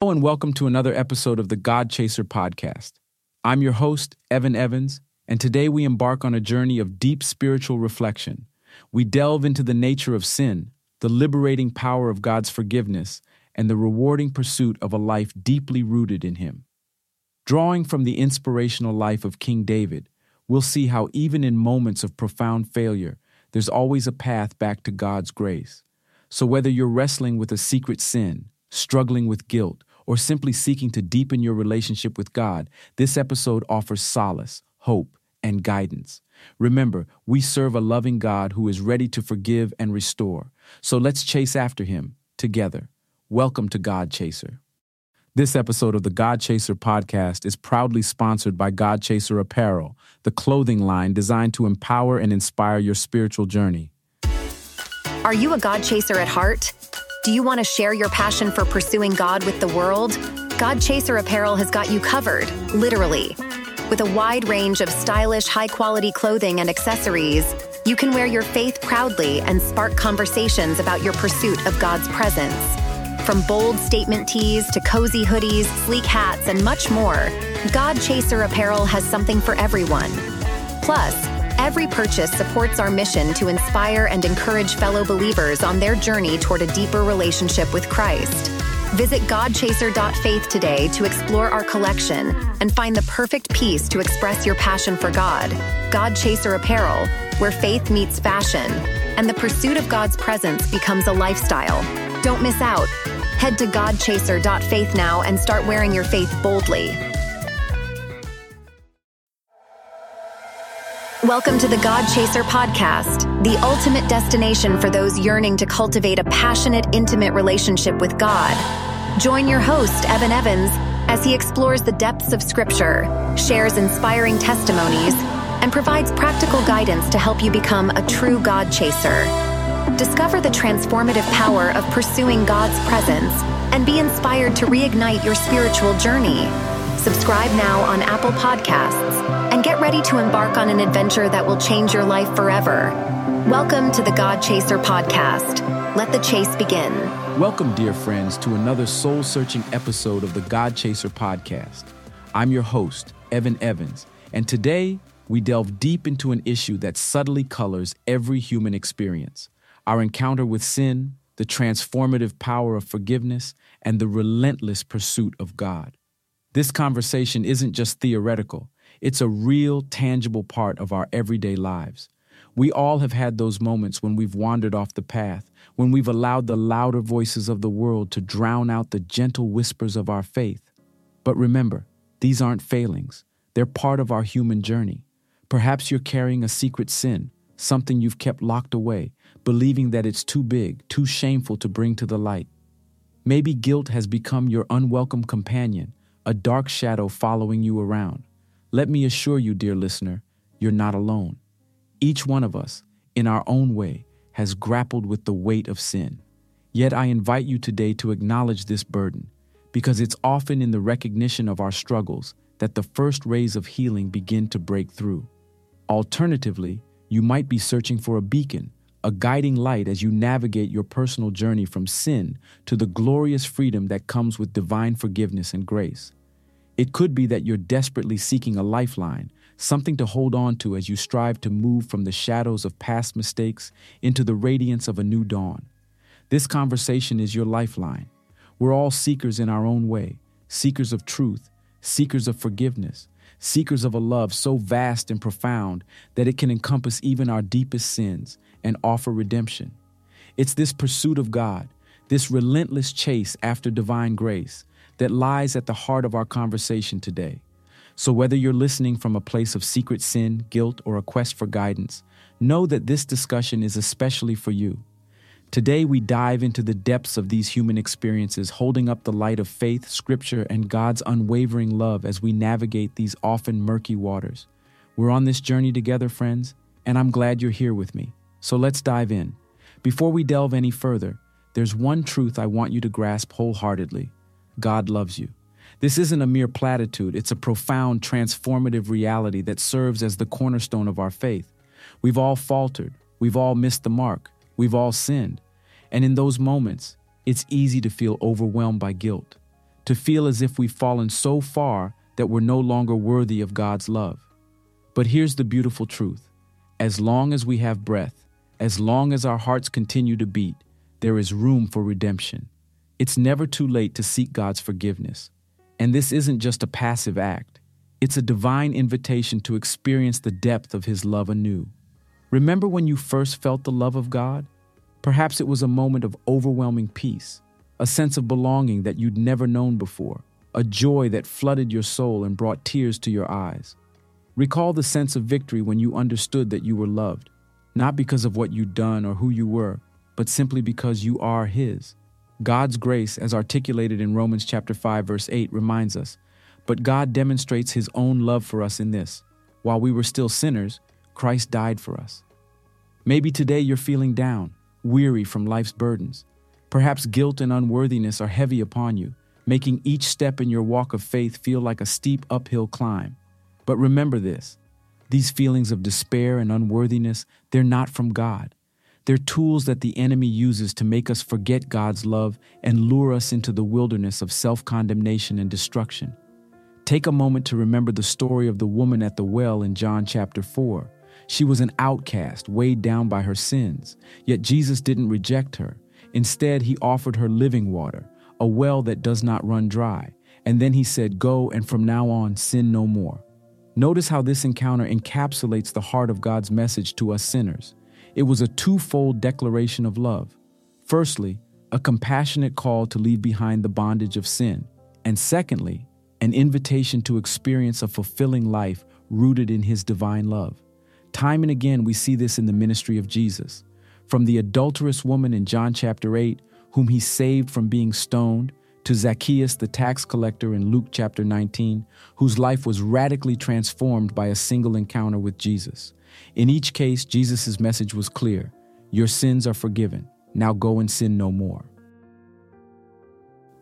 Hello, and welcome to another episode of the God Chaser podcast. I'm your host, Evan Evans, and today we embark on a journey of deep spiritual reflection. We delve into the nature of sin, the liberating power of God's forgiveness, and the rewarding pursuit of a life deeply rooted in Him. Drawing from the inspirational life of King David, we'll see how even in moments of profound failure, there's always a path back to God's grace. So whether you're wrestling with a secret sin, struggling with guilt, or simply seeking to deepen your relationship with God, this episode offers solace, hope, and guidance. Remember, we serve a loving God who is ready to forgive and restore. So let's chase after him together. Welcome to God Chaser. This episode of the God Chaser podcast is proudly sponsored by God Chaser Apparel, the clothing line designed to empower and inspire your spiritual journey. Are you a God chaser at heart? Do you want to share your passion for pursuing God with the world? God Chaser Apparel has got you covered, literally. With a wide range of stylish, high quality clothing and accessories, you can wear your faith proudly and spark conversations about your pursuit of God's presence. From bold statement tees to cozy hoodies, sleek hats, and much more, God Chaser Apparel has something for everyone. Plus, Every purchase supports our mission to inspire and encourage fellow believers on their journey toward a deeper relationship with Christ. Visit GodChaser.faith today to explore our collection and find the perfect piece to express your passion for God. God Chaser Apparel, where faith meets fashion, and the pursuit of God's presence becomes a lifestyle. Don't miss out. Head to GodChaser.faith now and start wearing your faith boldly. Welcome to the God Chaser podcast, the ultimate destination for those yearning to cultivate a passionate, intimate relationship with God. Join your host, Evan Evans, as he explores the depths of Scripture, shares inspiring testimonies, and provides practical guidance to help you become a true God chaser. Discover the transformative power of pursuing God's presence and be inspired to reignite your spiritual journey. Subscribe now on Apple Podcasts and get ready to embark on an adventure that will change your life forever. Welcome to the God Chaser podcast. Let the chase begin. Welcome, dear friends, to another soul searching episode of the God Chaser podcast. I'm your host, Evan Evans, and today we delve deep into an issue that subtly colors every human experience our encounter with sin, the transformative power of forgiveness, and the relentless pursuit of God. This conversation isn't just theoretical, it's a real, tangible part of our everyday lives. We all have had those moments when we've wandered off the path, when we've allowed the louder voices of the world to drown out the gentle whispers of our faith. But remember, these aren't failings, they're part of our human journey. Perhaps you're carrying a secret sin, something you've kept locked away, believing that it's too big, too shameful to bring to the light. Maybe guilt has become your unwelcome companion a dark shadow following you around. Let me assure you, dear listener, you're not alone. Each one of us, in our own way, has grappled with the weight of sin. Yet I invite you today to acknowledge this burden, because it's often in the recognition of our struggles that the first rays of healing begin to break through. Alternatively, you might be searching for a beacon, a guiding light as you navigate your personal journey from sin to the glorious freedom that comes with divine forgiveness and grace. It could be that you're desperately seeking a lifeline, something to hold on to as you strive to move from the shadows of past mistakes into the radiance of a new dawn. This conversation is your lifeline. We're all seekers in our own way, seekers of truth, seekers of forgiveness, seekers of a love so vast and profound that it can encompass even our deepest sins and offer redemption. It's this pursuit of God, this relentless chase after divine grace, that lies at the heart of our conversation today. So, whether you're listening from a place of secret sin, guilt, or a quest for guidance, know that this discussion is especially for you. Today, we dive into the depths of these human experiences, holding up the light of faith, scripture, and God's unwavering love as we navigate these often murky waters. We're on this journey together, friends, and I'm glad you're here with me. So let's dive in. Before we delve any further, there's one truth I want you to grasp wholeheartedly God loves you. This isn't a mere platitude, it's a profound, transformative reality that serves as the cornerstone of our faith. We've all faltered, we've all missed the mark, we've all sinned. And in those moments, it's easy to feel overwhelmed by guilt, to feel as if we've fallen so far that we're no longer worthy of God's love. But here's the beautiful truth as long as we have breath, as long as our hearts continue to beat, there is room for redemption. It's never too late to seek God's forgiveness. And this isn't just a passive act, it's a divine invitation to experience the depth of His love anew. Remember when you first felt the love of God? Perhaps it was a moment of overwhelming peace, a sense of belonging that you'd never known before, a joy that flooded your soul and brought tears to your eyes. Recall the sense of victory when you understood that you were loved, not because of what you'd done or who you were, but simply because you are His. God's grace, as articulated in Romans chapter 5 verse 8, reminds us, but God demonstrates his own love for us in this. While we were still sinners, Christ died for us. Maybe today you're feeling down, weary from life's burdens. Perhaps guilt and unworthiness are heavy upon you, making each step in your walk of faith feel like a steep uphill climb. But remember this these feelings of despair and unworthiness, they're not from God. They're tools that the enemy uses to make us forget God's love and lure us into the wilderness of self condemnation and destruction. Take a moment to remember the story of the woman at the well in John chapter 4. She was an outcast, weighed down by her sins, yet Jesus didn't reject her. Instead, he offered her living water, a well that does not run dry. And then he said, Go and from now on sin no more. Notice how this encounter encapsulates the heart of God's message to us sinners. It was a twofold declaration of love. Firstly, a compassionate call to leave behind the bondage of sin. And secondly, an invitation to experience a fulfilling life rooted in his divine love. Time and again, we see this in the ministry of Jesus. From the adulterous woman in John chapter 8, whom he saved from being stoned, to Zacchaeus, the tax collector in Luke chapter 19, whose life was radically transformed by a single encounter with Jesus. In each case, Jesus' message was clear Your sins are forgiven. Now go and sin no more.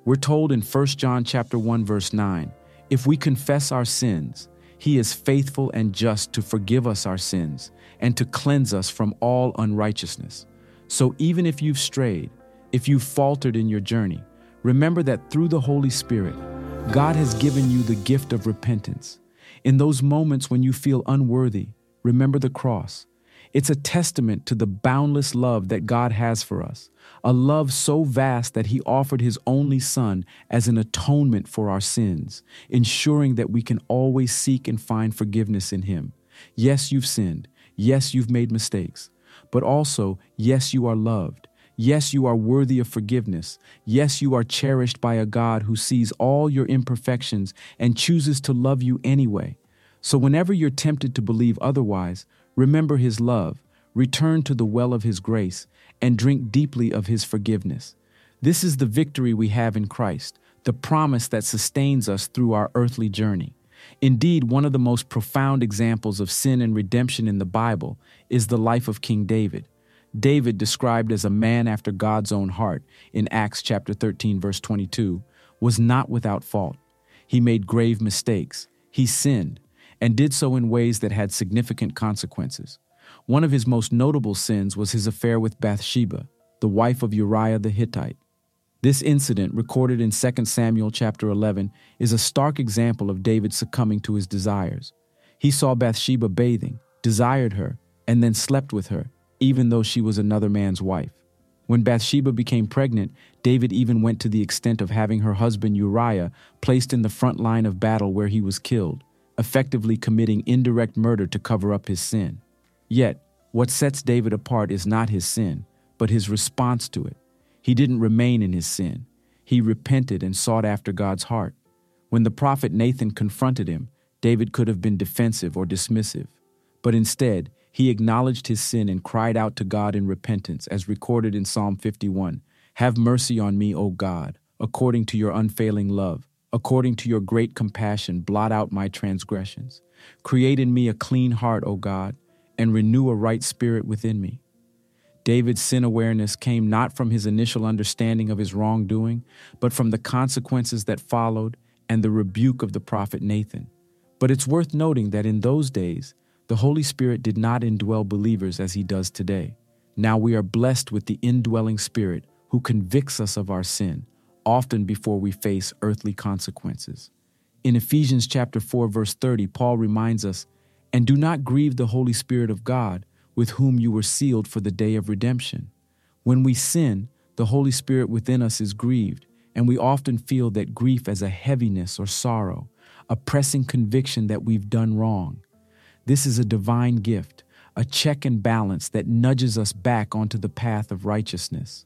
We're told in 1 John chapter 1 verse 9, if we confess our sins, he is faithful and just to forgive us our sins and to cleanse us from all unrighteousness. So even if you've strayed, if you've faltered in your journey, remember that through the Holy Spirit, God has given you the gift of repentance. In those moments when you feel unworthy, remember the cross. It's a testament to the boundless love that God has for us, a love so vast that He offered His only Son as an atonement for our sins, ensuring that we can always seek and find forgiveness in Him. Yes, you've sinned. Yes, you've made mistakes. But also, yes, you are loved. Yes, you are worthy of forgiveness. Yes, you are cherished by a God who sees all your imperfections and chooses to love you anyway. So, whenever you're tempted to believe otherwise, remember His love, return to the well of His grace, and drink deeply of His forgiveness. This is the victory we have in Christ, the promise that sustains us through our earthly journey. Indeed, one of the most profound examples of sin and redemption in the Bible is the life of King David. David, described as a man after God's own heart in Acts chapter 13 verse 22, was not without fault. He made grave mistakes. He sinned, and did so in ways that had significant consequences. One of his most notable sins was his affair with Bathsheba, the wife of Uriah the Hittite. This incident, recorded in 2 Samuel chapter 11, is a stark example of David succumbing to his desires. He saw Bathsheba bathing, desired her, and then slept with her, even though she was another man's wife. When Bathsheba became pregnant, David even went to the extent of having her husband Uriah placed in the front line of battle where he was killed effectively committing indirect murder to cover up his sin. Yet, what sets David apart is not his sin, but his response to it. He didn't remain in his sin. He repented and sought after God's heart. When the prophet Nathan confronted him, David could have been defensive or dismissive. But instead, he acknowledged his sin and cried out to God in repentance, as recorded in Psalm 51 Have mercy on me, O God, according to your unfailing love According to your great compassion, blot out my transgressions. Create in me a clean heart, O God, and renew a right spirit within me. David's sin awareness came not from his initial understanding of his wrongdoing, but from the consequences that followed and the rebuke of the prophet Nathan. But it's worth noting that in those days, the Holy Spirit did not indwell believers as he does today. Now we are blessed with the indwelling Spirit who convicts us of our sin, often before we face earthly consequences. In Ephesians chapter 4 verse 30, Paul reminds us, "And do not grieve the Holy Spirit of God, with whom you were sealed for the day of redemption." When we sin, the Holy Spirit within us is grieved, and we often feel that grief as a heaviness or sorrow, a pressing conviction that we've done wrong. This is a divine gift, a check and balance that nudges us back onto the path of righteousness.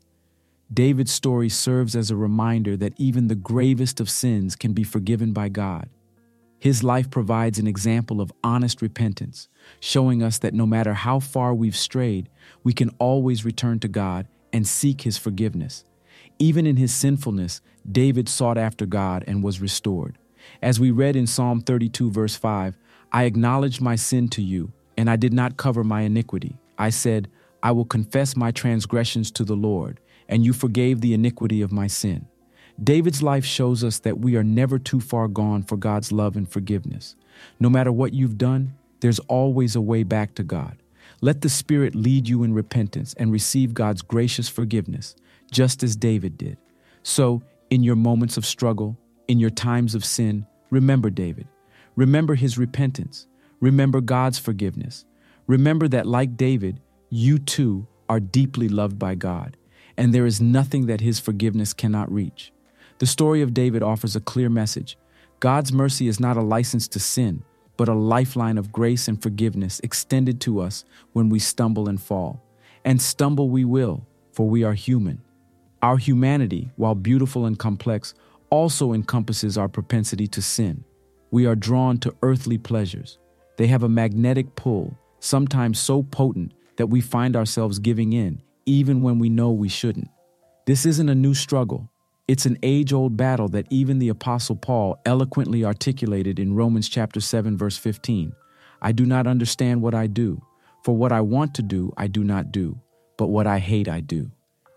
David's story serves as a reminder that even the gravest of sins can be forgiven by God. His life provides an example of honest repentance, showing us that no matter how far we've strayed, we can always return to God and seek His forgiveness. Even in his sinfulness, David sought after God and was restored. As we read in Psalm 32, verse 5, I acknowledged my sin to you, and I did not cover my iniquity. I said, I will confess my transgressions to the Lord and you forgave the iniquity of my sin. David's life shows us that we are never too far gone for God's love and forgiveness. No matter what you've done, there's always a way back to God. Let the Spirit lead you in repentance and receive God's gracious forgiveness, just as David did. So, in your moments of struggle, in your times of sin, remember David. Remember his repentance. Remember God's forgiveness. Remember that, like David, you too are deeply loved by God and there is nothing that his forgiveness cannot reach. The story of David offers a clear message God's mercy is not a license to sin, but a lifeline of grace and forgiveness extended to us when we stumble and fall. And stumble we will, for we are human. Our humanity, while beautiful and complex, also encompasses our propensity to sin. We are drawn to earthly pleasures. They have a magnetic pull, sometimes so potent that we find ourselves giving in even when we know we shouldn't. This isn't a new struggle. It's an age old battle that even the Apostle Paul eloquently articulated in Romans chapter 7, verse 15. I do not understand what I do, for what I want to do, I do not do, but what I hate, I do.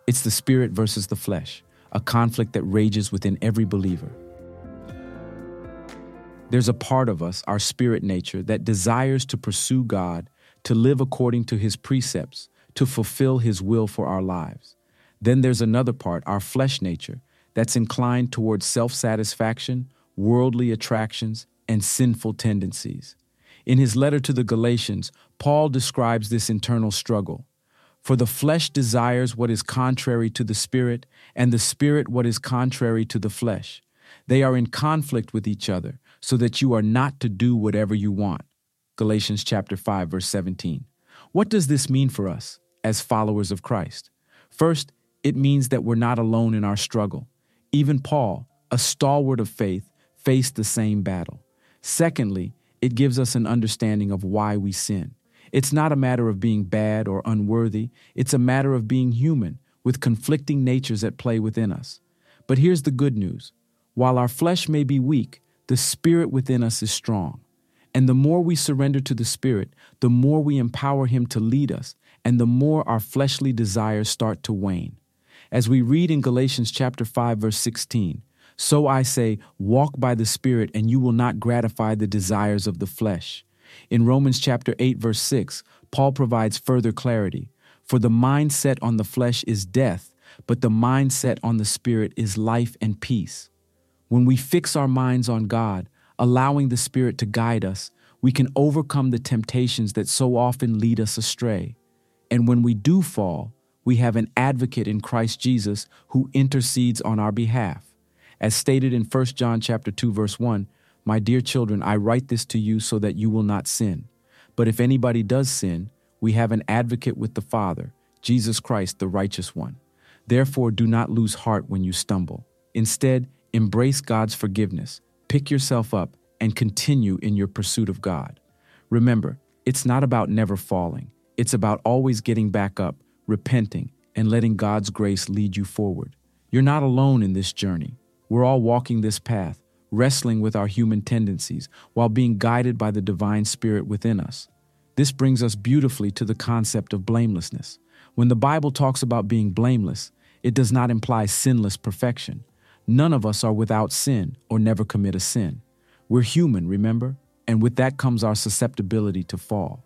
It's the spirit versus the flesh, a conflict that rages within every believer. There's a part of us, our spirit nature, that desires to pursue God, to live according to his precepts, to fulfill His will for our lives. Then there's another part, our flesh nature, that's inclined towards self satisfaction, worldly attractions, and sinful tendencies. In his letter to the Galatians, Paul describes this internal struggle. For the flesh desires what is contrary to the spirit, and the spirit what is contrary to the flesh. They are in conflict with each other, so that you are not to do whatever you want. Galatians chapter 5 verse 17. What does this mean for us? as followers of Christ. First, it means that we're not alone in our struggle. Even Paul, a stalwart of faith, faced the same battle. Secondly, it gives us an understanding of why we sin. It's not a matter of being bad or unworthy, it's a matter of being human with conflicting natures at play within us. But here's the good news while our flesh may be weak, the spirit within us is strong. And the more we surrender to the Spirit, the more we empower Him to lead us and the more our fleshly desires start to wane. As we read in Galatians chapter 5 verse 16, so I say, walk by the Spirit and you will not gratify the desires of the flesh. In Romans chapter 8 verse 6, Paul provides further clarity. For the mind set on the flesh is death, but the mind set on the Spirit is life and peace. When we fix our minds on God, allowing the Spirit to guide us, we can overcome the temptations that so often lead us astray. And when we do fall, we have an advocate in Christ Jesus who intercedes on our behalf. As stated in 1 John chapter 2 verse 1, my dear children, I write this to you so that you will not sin. But if anybody does sin, we have an advocate with the Father, Jesus Christ, the righteous one. Therefore, do not lose heart when you stumble. Instead, embrace God's forgiveness, pick yourself up, and continue in your pursuit of God. Remember, it's not about never falling. It's about always getting back up, repenting, and letting God's grace lead you forward. You're not alone in this journey. We're all walking this path, wrestling with our human tendencies while being guided by the divine spirit within us. This brings us beautifully to the concept of blamelessness. When the Bible talks about being blameless, it does not imply sinless perfection. None of us are without sin or never commit a sin. We're human, remember? And with that comes our susceptibility to fall.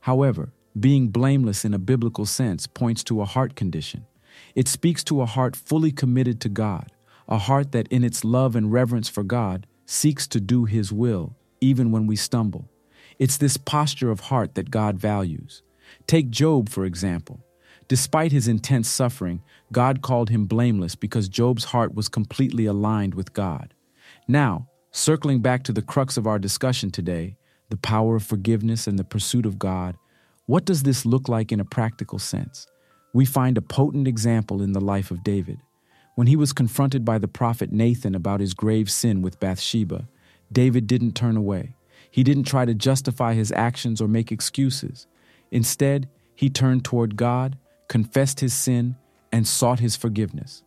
However, being blameless in a biblical sense points to a heart condition. It speaks to a heart fully committed to God, a heart that, in its love and reverence for God, seeks to do His will, even when we stumble. It's this posture of heart that God values. Take Job, for example. Despite his intense suffering, God called him blameless because Job's heart was completely aligned with God. Now, circling back to the crux of our discussion today, the power of forgiveness and the pursuit of God, what does this look like in a practical sense? We find a potent example in the life of David. When he was confronted by the prophet Nathan about his grave sin with Bathsheba, David didn't turn away. He didn't try to justify his actions or make excuses. Instead, he turned toward God, confessed his sin, and sought his forgiveness.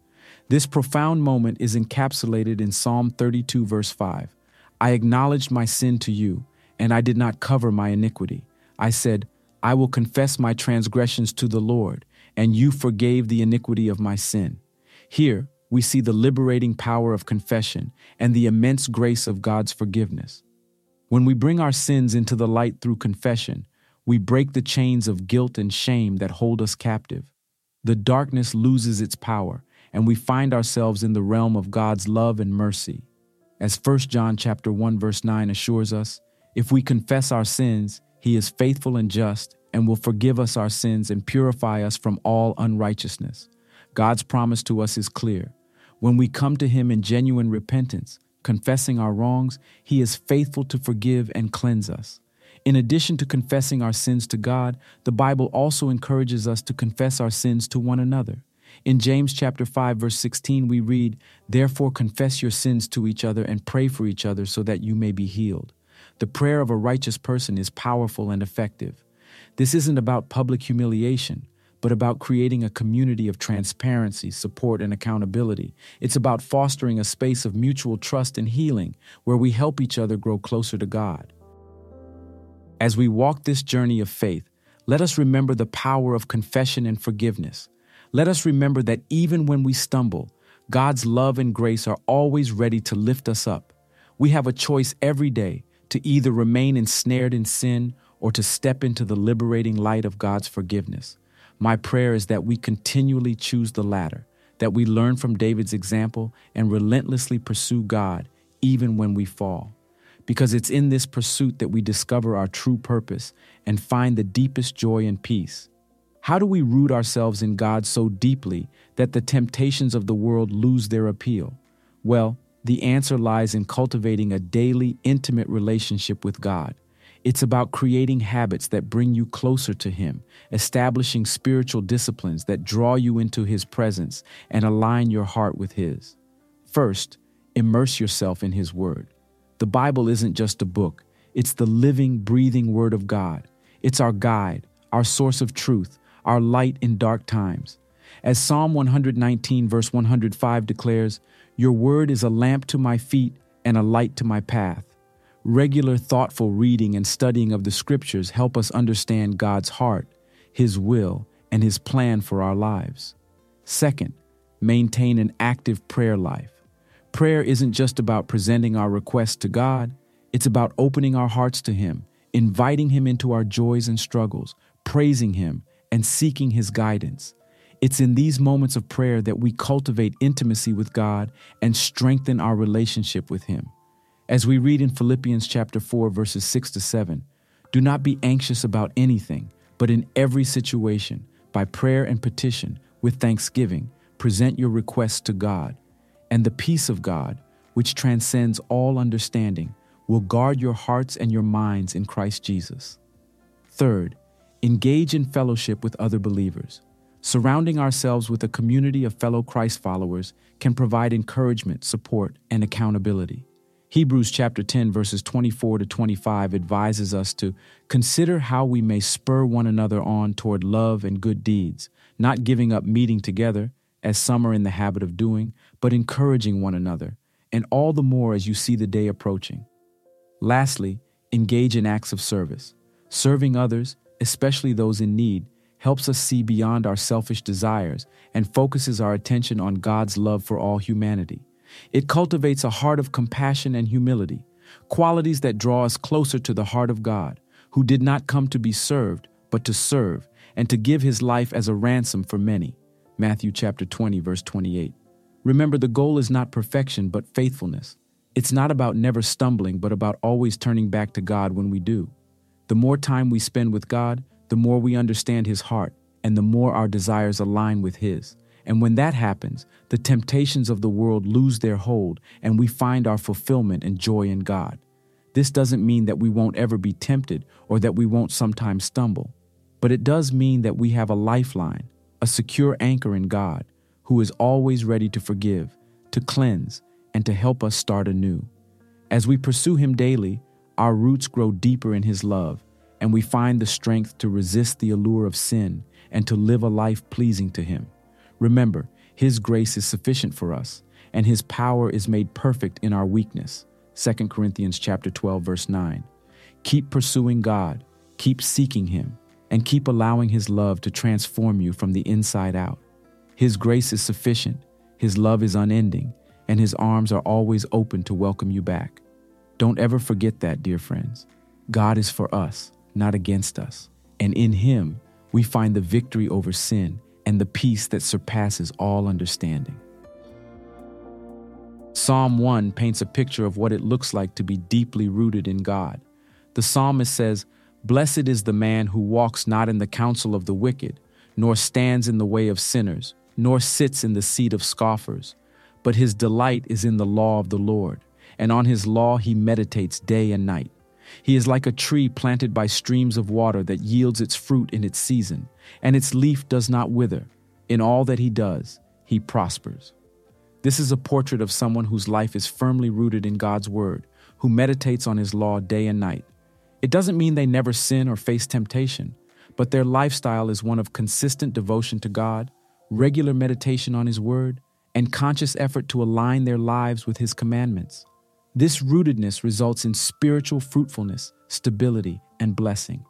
This profound moment is encapsulated in Psalm 32, verse 5. I acknowledged my sin to you, and I did not cover my iniquity. I said, I will confess my transgressions to the Lord, and you forgave the iniquity of my sin. Here, we see the liberating power of confession and the immense grace of God's forgiveness. When we bring our sins into the light through confession, we break the chains of guilt and shame that hold us captive. The darkness loses its power, and we find ourselves in the realm of God's love and mercy. As 1 John chapter 1 verse 9 assures us, if we confess our sins, he is faithful and just and will forgive us our sins and purify us from all unrighteousness. God's promise to us is clear. When we come to him in genuine repentance, confessing our wrongs, he is faithful to forgive and cleanse us. In addition to confessing our sins to God, the Bible also encourages us to confess our sins to one another. In James chapter 5 verse 16 we read, "Therefore confess your sins to each other and pray for each other so that you may be healed." The prayer of a righteous person is powerful and effective. This isn't about public humiliation, but about creating a community of transparency, support, and accountability. It's about fostering a space of mutual trust and healing where we help each other grow closer to God. As we walk this journey of faith, let us remember the power of confession and forgiveness. Let us remember that even when we stumble, God's love and grace are always ready to lift us up. We have a choice every day to either remain ensnared in sin or to step into the liberating light of God's forgiveness. My prayer is that we continually choose the latter, that we learn from David's example and relentlessly pursue God even when we fall. Because it's in this pursuit that we discover our true purpose and find the deepest joy and peace. How do we root ourselves in God so deeply that the temptations of the world lose their appeal? Well, the answer lies in cultivating a daily, intimate relationship with God. It's about creating habits that bring you closer to Him, establishing spiritual disciplines that draw you into His presence and align your heart with His. First, immerse yourself in His Word. The Bible isn't just a book, it's the living, breathing Word of God. It's our guide, our source of truth, our light in dark times. As Psalm 119, verse 105 declares, Your word is a lamp to my feet and a light to my path. Regular, thoughtful reading and studying of the scriptures help us understand God's heart, His will, and His plan for our lives. Second, maintain an active prayer life. Prayer isn't just about presenting our requests to God, it's about opening our hearts to Him, inviting Him into our joys and struggles, praising Him, and seeking His guidance. It's in these moments of prayer that we cultivate intimacy with God and strengthen our relationship with Him. As we read in Philippians chapter 4 verses 6 to 7, do not be anxious about anything, but in every situation, by prayer and petition, with thanksgiving, present your requests to God, and the peace of God, which transcends all understanding, will guard your hearts and your minds in Christ Jesus. Third, engage in fellowship with other believers. Surrounding ourselves with a community of fellow Christ followers can provide encouragement, support, and accountability. Hebrews chapter 10 verses 24 to 25 advises us to consider how we may spur one another on toward love and good deeds, not giving up meeting together as some are in the habit of doing, but encouraging one another, and all the more as you see the day approaching. Lastly, engage in acts of service. Serving others especially those in need, helps us see beyond our selfish desires and focuses our attention on God's love for all humanity. It cultivates a heart of compassion and humility, qualities that draw us closer to the heart of God, who did not come to be served, but to serve and to give his life as a ransom for many. Matthew chapter 20 verse 28. Remember, the goal is not perfection, but faithfulness. It's not about never stumbling, but about always turning back to God when we do. The more time we spend with God, the more we understand His heart, and the more our desires align with His. And when that happens, the temptations of the world lose their hold, and we find our fulfillment and joy in God. This doesn't mean that we won't ever be tempted or that we won't sometimes stumble, but it does mean that we have a lifeline, a secure anchor in God, who is always ready to forgive, to cleanse, and to help us start anew. As we pursue Him daily, our roots grow deeper in His love, and we find the strength to resist the allure of sin and to live a life pleasing to Him. Remember, His grace is sufficient for us, and His power is made perfect in our weakness. 2 Corinthians chapter 12 verse 9. Keep pursuing God, keep seeking him, and keep allowing his love to transform you from the inside out. His grace is sufficient, his love is unending, and his arms are always open to welcome you back. Don't ever forget that, dear friends. God is for us, not against us, and in him we find the victory over sin and the peace that surpasses all understanding. Psalm 1 paints a picture of what it looks like to be deeply rooted in God. The psalmist says, Blessed is the man who walks not in the counsel of the wicked, nor stands in the way of sinners, nor sits in the seat of scoffers, but his delight is in the law of the Lord, and on his law he meditates day and night. He is like a tree planted by streams of water that yields its fruit in its season, and its leaf does not wither. In all that he does, he prospers. This is a portrait of someone whose life is firmly rooted in God's Word, who meditates on His law day and night. It doesn't mean they never sin or face temptation, but their lifestyle is one of consistent devotion to God, regular meditation on His Word, and conscious effort to align their lives with His commandments. This rootedness results in spiritual fruitfulness, stability, and blessing.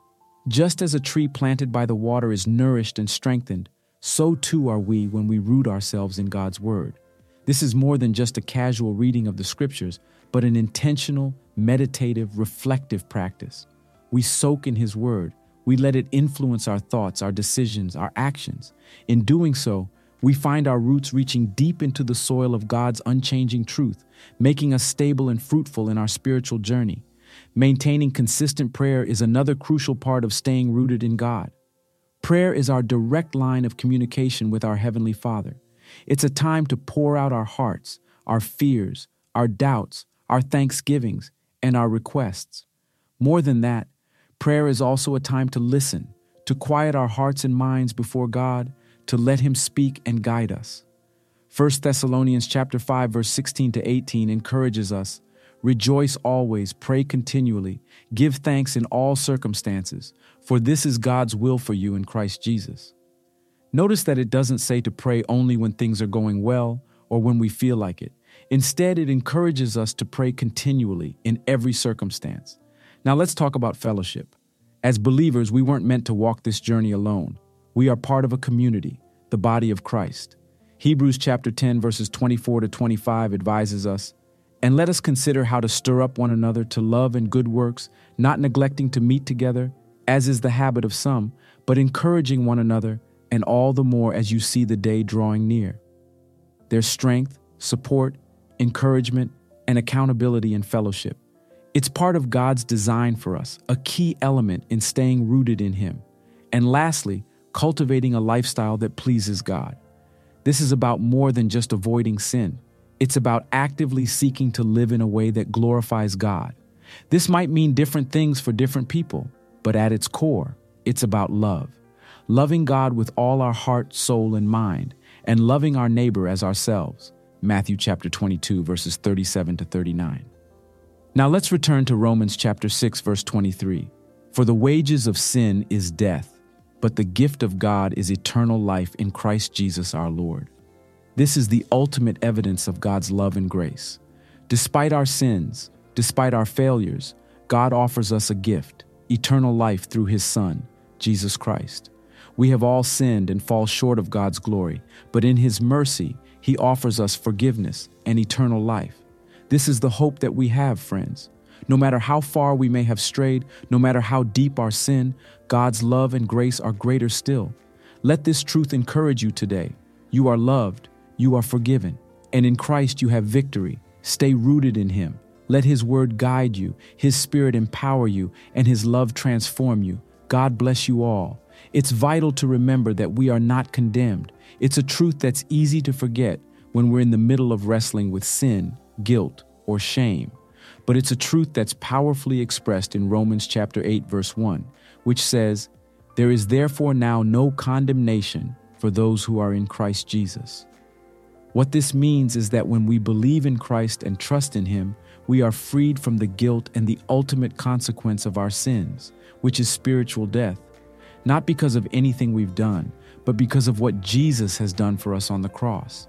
Just as a tree planted by the water is nourished and strengthened, so too are we when we root ourselves in God's Word. This is more than just a casual reading of the scriptures, but an intentional, meditative, reflective practice. We soak in His Word. We let it influence our thoughts, our decisions, our actions. In doing so, we find our roots reaching deep into the soil of God's unchanging truth, making us stable and fruitful in our spiritual journey. Maintaining consistent prayer is another crucial part of staying rooted in God. Prayer is our direct line of communication with our Heavenly Father. It's a time to pour out our hearts, our fears, our doubts, our thanksgivings, and our requests. More than that, prayer is also a time to listen, to quiet our hearts and minds before God, to let him speak and guide us. 1 Thessalonians chapter 5 verse 16 to 18 encourages us, rejoice always, pray continually, give thanks in all circumstances, for this is God's will for you in Christ Jesus. Notice that it doesn't say to pray only when things are going well or when we feel like it. Instead, it encourages us to pray continually in every circumstance. Now, let's talk about fellowship. As believers, we weren't meant to walk this journey alone. We are part of a community, the body of Christ. Hebrews chapter 10 verses 24 to 25 advises us, "And let us consider how to stir up one another to love and good works, not neglecting to meet together, as is the habit of some, but encouraging one another, and all the more as you see the day drawing near. There's strength, support, encouragement, and accountability in fellowship. It's part of God's design for us, a key element in staying rooted in Him. And lastly, cultivating a lifestyle that pleases God. This is about more than just avoiding sin. It's about actively seeking to live in a way that glorifies God. This might mean different things for different people, but at its core, it's about love loving God with all our heart, soul, and mind, and loving our neighbor as ourselves. Matthew chapter 22 verses 37 to 39. Now let's return to Romans chapter 6 verse 23. For the wages of sin is death, but the gift of God is eternal life in Christ Jesus our Lord. This is the ultimate evidence of God's love and grace. Despite our sins, despite our failures, God offers us a gift, eternal life through his Son, Jesus Christ. We have all sinned and fall short of God's glory, but in His mercy, He offers us forgiveness and eternal life. This is the hope that we have, friends. No matter how far we may have strayed, no matter how deep our sin, God's love and grace are greater still. Let this truth encourage you today. You are loved, you are forgiven, And in Christ you have victory. Stay rooted in Him. Let His word guide you, His Spirit empower you, and His love transform you. God bless you all. It's vital to remember that we are not condemned. It's a truth that's easy to forget when we're in the middle of wrestling with sin, guilt, or shame. But it's a truth that's powerfully expressed in Romans chapter 8 verse 1, which says, "There is therefore now no condemnation for those who are in Christ Jesus." What this means is that when we believe in Christ and trust in him, we are freed from the guilt and the ultimate consequence of our sins, which is spiritual death, not because of anything we've done, but because of what Jesus has done for us on the cross.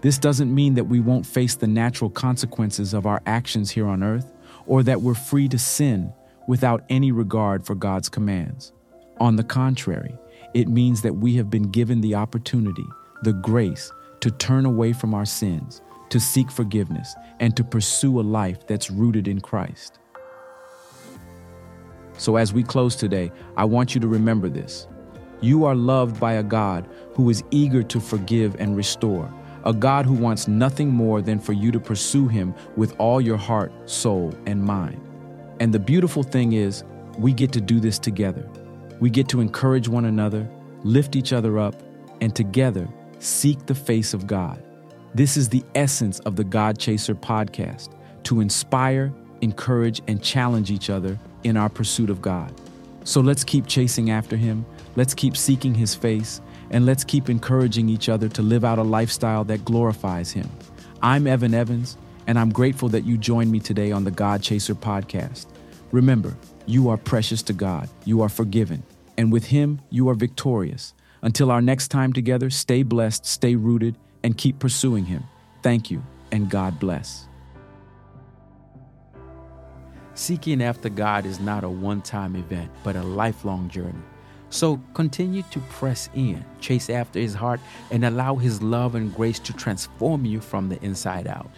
This doesn't mean that we won't face the natural consequences of our actions here on earth, or that we're free to sin without any regard for God's commands. On the contrary, it means that we have been given the opportunity, the grace, to turn away from our sins, to seek forgiveness, and to pursue a life that's rooted in Christ. So, as we close today, I want you to remember this. You are loved by a God who is eager to forgive and restore, a God who wants nothing more than for you to pursue Him with all your heart, soul, and mind. And the beautiful thing is, we get to do this together. We get to encourage one another, lift each other up, and together seek the face of God. This is the essence of the God Chaser podcast to inspire, encourage, and challenge each other in our pursuit of God. So let's keep chasing after Him, let's keep seeking His face, and let's keep encouraging each other to live out a lifestyle that glorifies Him. I'm Evan Evans, and I'm grateful that you joined me today on the God Chaser podcast. Remember, you are precious to God, you are forgiven, and with Him, you are victorious. Until our next time together, stay blessed, stay rooted, and keep pursuing Him. Thank you, and God bless. Seeking after God is not a one time event, but a lifelong journey. So continue to press in, chase after His heart, and allow His love and grace to transform you from the inside out.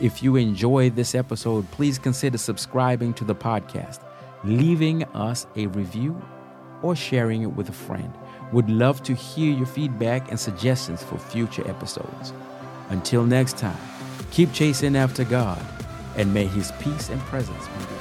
If you enjoyed this episode, please consider subscribing to the podcast, leaving us a review, or sharing it with a friend. Would love to hear your feedback and suggestions for future episodes. Until next time, keep chasing after God, and may His peace and presence be